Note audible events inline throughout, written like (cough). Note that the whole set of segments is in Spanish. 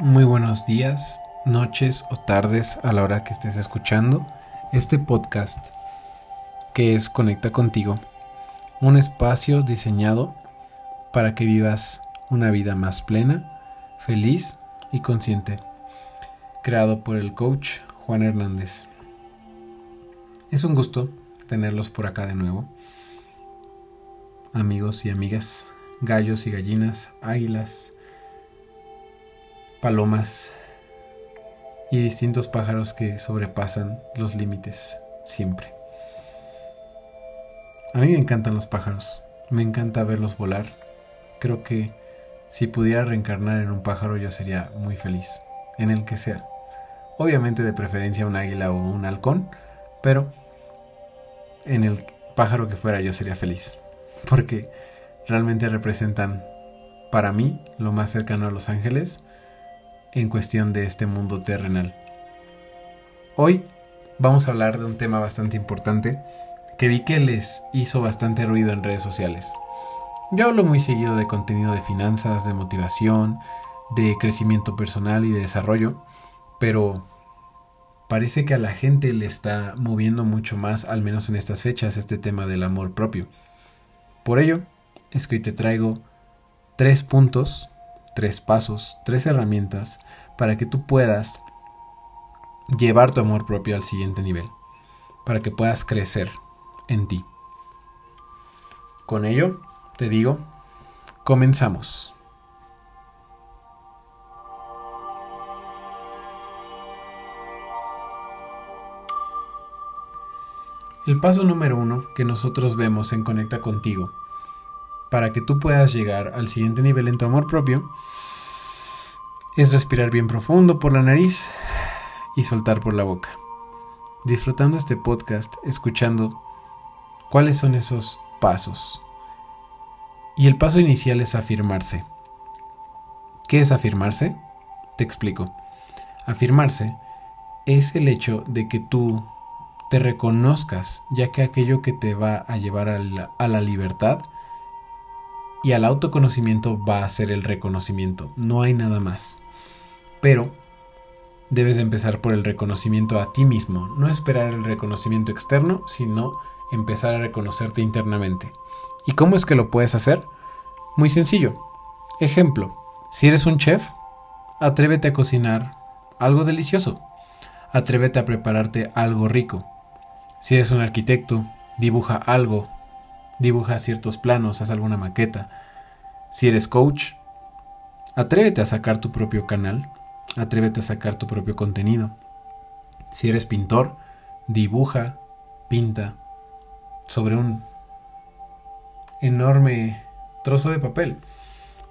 Muy buenos días, noches o tardes a la hora que estés escuchando este podcast que es Conecta contigo, un espacio diseñado para que vivas una vida más plena, feliz y consciente, creado por el coach Juan Hernández. Es un gusto tenerlos por acá de nuevo, amigos y amigas, gallos y gallinas, águilas, palomas y distintos pájaros que sobrepasan los límites siempre. A mí me encantan los pájaros, me encanta verlos volar. Creo que si pudiera reencarnar en un pájaro yo sería muy feliz, en el que sea. Obviamente de preferencia un águila o un halcón, pero en el pájaro que fuera yo sería feliz, porque realmente representan para mí lo más cercano a los ángeles en cuestión de este mundo terrenal. Hoy vamos a hablar de un tema bastante importante que vi que les hizo bastante ruido en redes sociales. Yo hablo muy seguido de contenido de finanzas, de motivación, de crecimiento personal y de desarrollo, pero parece que a la gente le está moviendo mucho más, al menos en estas fechas, este tema del amor propio. Por ello, es que hoy te traigo tres puntos tres pasos, tres herramientas para que tú puedas llevar tu amor propio al siguiente nivel, para que puedas crecer en ti. Con ello, te digo, comenzamos. El paso número uno que nosotros vemos en Conecta contigo para que tú puedas llegar al siguiente nivel en tu amor propio es respirar bien profundo por la nariz y soltar por la boca. Disfrutando este podcast, escuchando cuáles son esos pasos. Y el paso inicial es afirmarse. ¿Qué es afirmarse? Te explico. Afirmarse es el hecho de que tú te reconozcas, ya que aquello que te va a llevar a la, a la libertad y al autoconocimiento va a ser el reconocimiento, no hay nada más. Pero debes de empezar por el reconocimiento a ti mismo, no esperar el reconocimiento externo, sino empezar a reconocerte internamente. ¿Y cómo es que lo puedes hacer? Muy sencillo. Ejemplo, si eres un chef, atrévete a cocinar algo delicioso. Atrévete a prepararte algo rico. Si eres un arquitecto, dibuja algo dibuja ciertos planos, haz alguna maqueta. Si eres coach, atrévete a sacar tu propio canal, atrévete a sacar tu propio contenido. Si eres pintor, dibuja, pinta sobre un enorme trozo de papel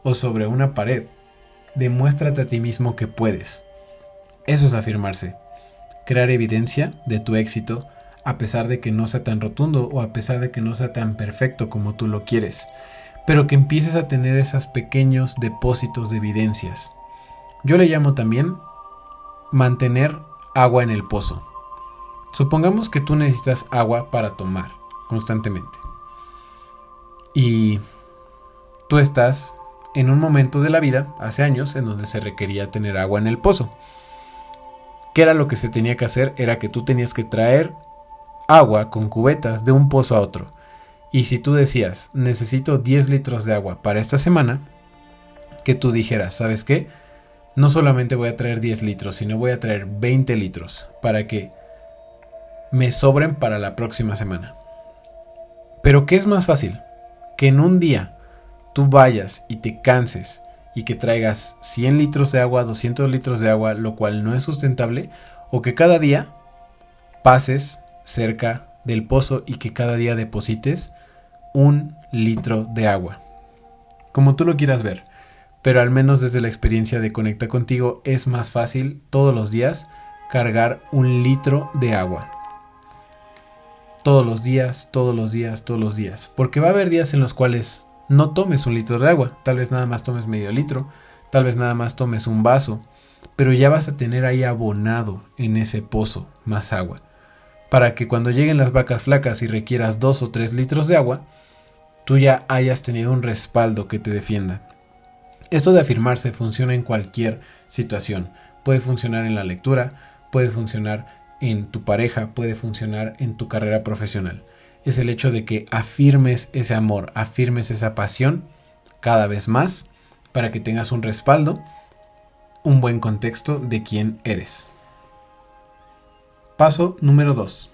o sobre una pared. Demuéstrate a ti mismo que puedes. Eso es afirmarse. Crear evidencia de tu éxito a pesar de que no sea tan rotundo o a pesar de que no sea tan perfecto como tú lo quieres, pero que empieces a tener esos pequeños depósitos de evidencias. Yo le llamo también mantener agua en el pozo. Supongamos que tú necesitas agua para tomar constantemente. Y tú estás en un momento de la vida, hace años, en donde se requería tener agua en el pozo. ¿Qué era lo que se tenía que hacer? Era que tú tenías que traer agua con cubetas de un pozo a otro. Y si tú decías, necesito 10 litros de agua para esta semana, que tú dijeras, ¿sabes qué? No solamente voy a traer 10 litros, sino voy a traer 20 litros para que me sobren para la próxima semana. Pero ¿qué es más fácil? Que en un día tú vayas y te canses y que traigas 100 litros de agua, 200 litros de agua, lo cual no es sustentable, o que cada día pases cerca del pozo y que cada día deposites un litro de agua. Como tú lo quieras ver, pero al menos desde la experiencia de Conecta contigo es más fácil todos los días cargar un litro de agua. Todos los días, todos los días, todos los días. Porque va a haber días en los cuales no tomes un litro de agua. Tal vez nada más tomes medio litro. Tal vez nada más tomes un vaso. Pero ya vas a tener ahí abonado en ese pozo más agua para que cuando lleguen las vacas flacas y requieras 2 o 3 litros de agua, tú ya hayas tenido un respaldo que te defienda. Esto de afirmarse funciona en cualquier situación. Puede funcionar en la lectura, puede funcionar en tu pareja, puede funcionar en tu carrera profesional. Es el hecho de que afirmes ese amor, afirmes esa pasión cada vez más para que tengas un respaldo, un buen contexto de quién eres. Paso número 2.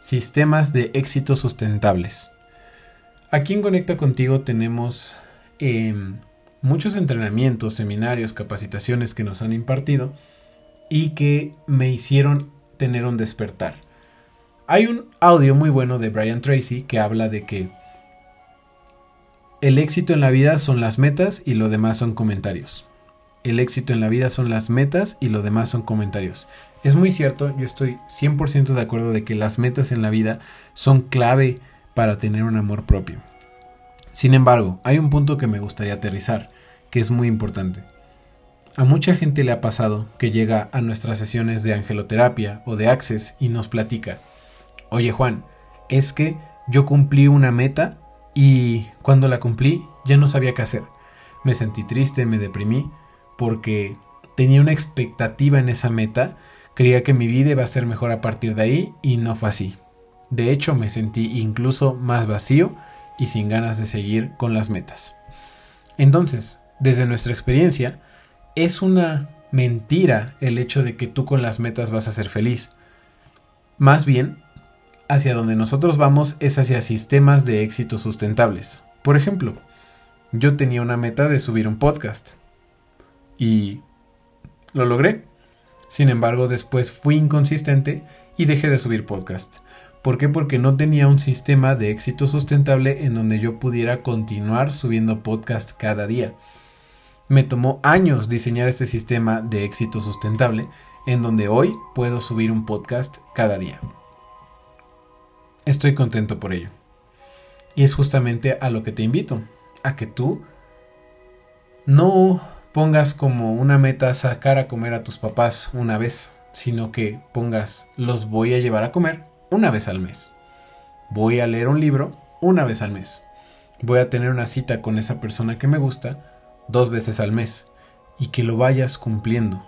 Sistemas de éxito sustentables. Aquí en Conecta Contigo tenemos em, muchos entrenamientos, seminarios, capacitaciones que nos han impartido y que me hicieron tener un despertar. Hay un audio muy bueno de Brian Tracy que habla de que el éxito en la vida son las metas y lo demás son comentarios. El éxito en la vida son las metas y lo demás son comentarios. Es muy cierto, yo estoy 100% de acuerdo de que las metas en la vida son clave para tener un amor propio. Sin embargo, hay un punto que me gustaría aterrizar, que es muy importante. A mucha gente le ha pasado que llega a nuestras sesiones de angeloterapia o de Access y nos platica, oye Juan, es que yo cumplí una meta y cuando la cumplí ya no sabía qué hacer. Me sentí triste, me deprimí, porque tenía una expectativa en esa meta, creía que mi vida iba a ser mejor a partir de ahí y no fue así. De hecho, me sentí incluso más vacío y sin ganas de seguir con las metas. Entonces, desde nuestra experiencia, es una mentira el hecho de que tú con las metas vas a ser feliz. Más bien, hacia donde nosotros vamos es hacia sistemas de éxito sustentables. Por ejemplo, yo tenía una meta de subir un podcast y lo logré. Sin embargo, después fui inconsistente y dejé de subir podcast. ¿Por qué? Porque no tenía un sistema de éxito sustentable en donde yo pudiera continuar subiendo podcast cada día. Me tomó años diseñar este sistema de éxito sustentable en donde hoy puedo subir un podcast cada día. Estoy contento por ello. Y es justamente a lo que te invito, a que tú no pongas como una meta sacar a comer a tus papás una vez, sino que pongas los voy a llevar a comer una vez al mes. Voy a leer un libro una vez al mes. Voy a tener una cita con esa persona que me gusta dos veces al mes y que lo vayas cumpliendo,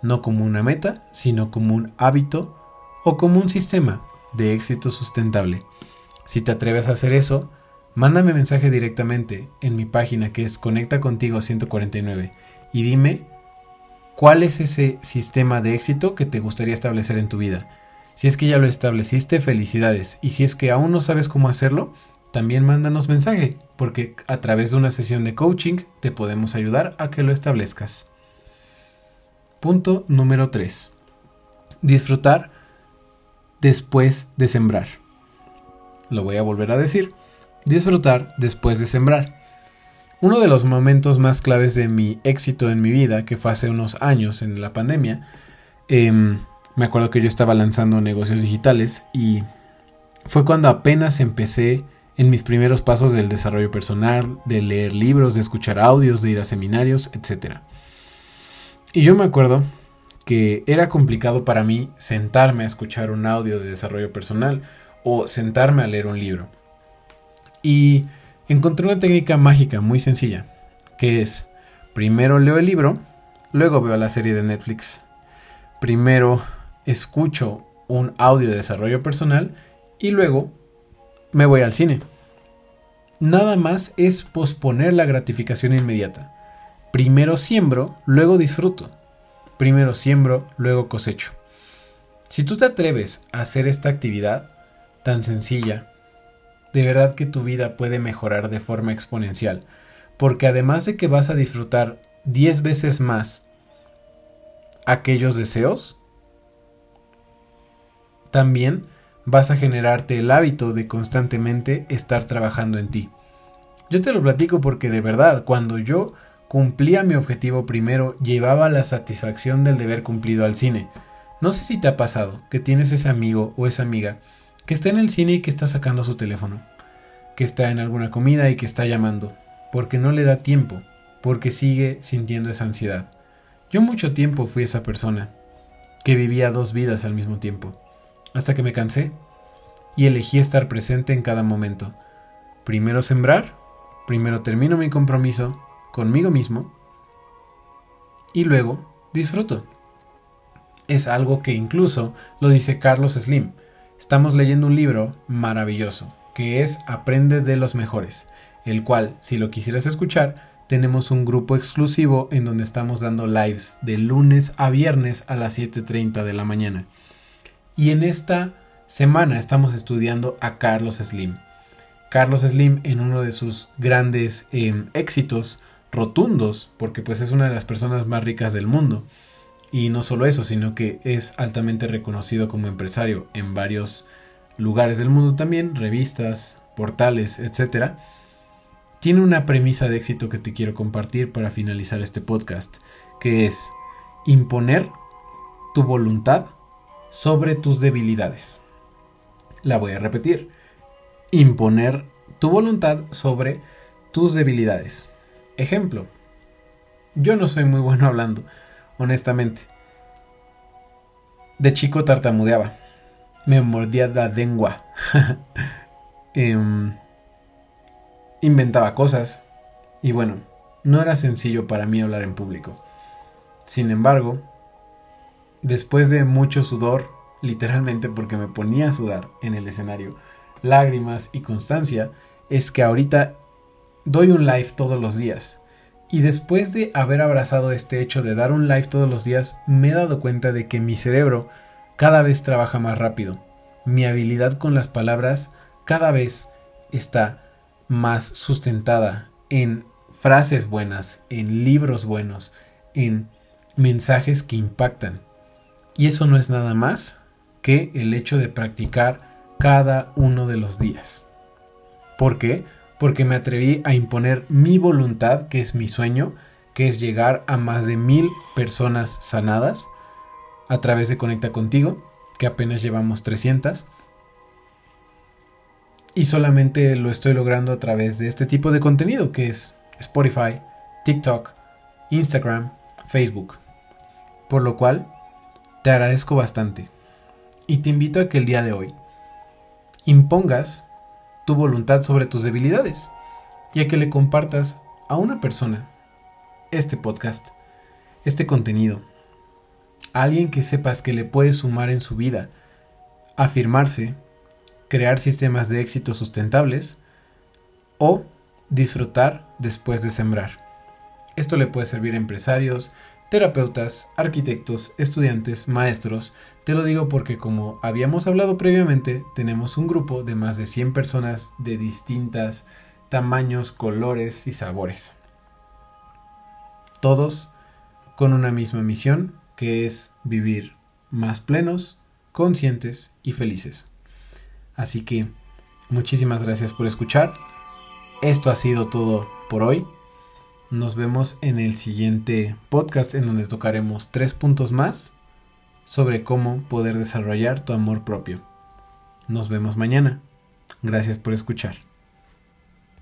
no como una meta, sino como un hábito o como un sistema de éxito sustentable. Si te atreves a hacer eso, mándame mensaje directamente en mi página que es Conecta Contigo 149 y dime cuál es ese sistema de éxito que te gustaría establecer en tu vida. Si es que ya lo estableciste, felicidades. Y si es que aún no sabes cómo hacerlo, también mándanos mensaje, porque a través de una sesión de coaching te podemos ayudar a que lo establezcas. Punto número 3. Disfrutar después de sembrar. Lo voy a volver a decir. Disfrutar después de sembrar. Uno de los momentos más claves de mi éxito en mi vida, que fue hace unos años en la pandemia, em, me acuerdo que yo estaba lanzando negocios digitales y fue cuando apenas empecé en mis primeros pasos del desarrollo personal, de leer libros, de escuchar audios, de ir a seminarios, etc. Y yo me acuerdo que era complicado para mí sentarme a escuchar un audio de desarrollo personal o sentarme a leer un libro. Y encontré una técnica mágica muy sencilla, que es, primero leo el libro, luego veo la serie de Netflix, primero escucho un audio de desarrollo personal y luego me voy al cine. Nada más es posponer la gratificación inmediata. Primero siembro, luego disfruto. Primero siembro, luego cosecho. Si tú te atreves a hacer esta actividad tan sencilla, de verdad que tu vida puede mejorar de forma exponencial, porque además de que vas a disfrutar 10 veces más aquellos deseos, también vas a generarte el hábito de constantemente estar trabajando en ti. Yo te lo platico porque de verdad, cuando yo cumplía mi objetivo primero, llevaba la satisfacción del deber cumplido al cine. No sé si te ha pasado que tienes ese amigo o esa amiga que está en el cine y que está sacando su teléfono, que está en alguna comida y que está llamando, porque no le da tiempo, porque sigue sintiendo esa ansiedad. Yo mucho tiempo fui esa persona, que vivía dos vidas al mismo tiempo, hasta que me cansé y elegí estar presente en cada momento. Primero sembrar, primero termino mi compromiso conmigo mismo y luego disfruto. Es algo que incluso lo dice Carlos Slim. Estamos leyendo un libro maravilloso que es Aprende de los mejores, el cual, si lo quisieras escuchar, tenemos un grupo exclusivo en donde estamos dando lives de lunes a viernes a las 7.30 de la mañana. Y en esta semana estamos estudiando a Carlos Slim. Carlos Slim en uno de sus grandes em, éxitos rotundos, porque pues es una de las personas más ricas del mundo. Y no solo eso, sino que es altamente reconocido como empresario en varios lugares del mundo también, revistas, portales, etc. Tiene una premisa de éxito que te quiero compartir para finalizar este podcast, que es imponer tu voluntad sobre tus debilidades. La voy a repetir. Imponer tu voluntad sobre tus debilidades. Ejemplo. Yo no soy muy bueno hablando, honestamente. De chico tartamudeaba. Me mordía la lengua. (laughs) Em, inventaba cosas. Y bueno, no era sencillo para mí hablar en público. Sin embargo, después de mucho sudor, (laughs) literalmente porque me ponía a sudar en el escenario, lágrimas y constancia, es que ahorita doy un live todos los días. Y después de haber abrazado este hecho de dar un live todos los días, me he dado cuenta de que mi cerebro cada vez trabaja más rápido. Mi habilidad con las palabras cada vez está más sustentada en frases buenas, en libros buenos, en mensajes que impactan. Y eso no es nada más que el hecho de practicar cada uno de los días. ¿Por qué? Porque me atreví a imponer mi voluntad, que es mi sueño, que es llegar a más de mil personas sanadas a través de Conecta contigo, que apenas llevamos 300. Y solamente lo estoy logrando a través de este tipo de contenido, que es Spotify, TikTok, Instagram, Facebook. Por lo cual, te agradezco bastante y te invito a que el día de hoy impongas tu voluntad sobre tus debilidades y que le compartas a una persona este podcast, este contenido, a alguien que sepas que le puede sumar en su vida, afirmarse, crear sistemas de éxito sustentables o disfrutar después de sembrar. Esto le puede servir a empresarios, terapeutas, arquitectos, estudiantes, maestros. Te lo digo porque como habíamos hablado previamente, tenemos un grupo de más de 100 personas de distintas tamaños, colores y sabores. Todos con una misma misión que es vivir más plenos, conscientes y felices. Así que muchísimas gracias por escuchar. Esto ha sido todo por hoy. Nos vemos en el siguiente podcast en donde tocaremos tres puntos más sobre cómo poder desarrollar tu amor propio. Nos vemos mañana. Gracias por escuchar.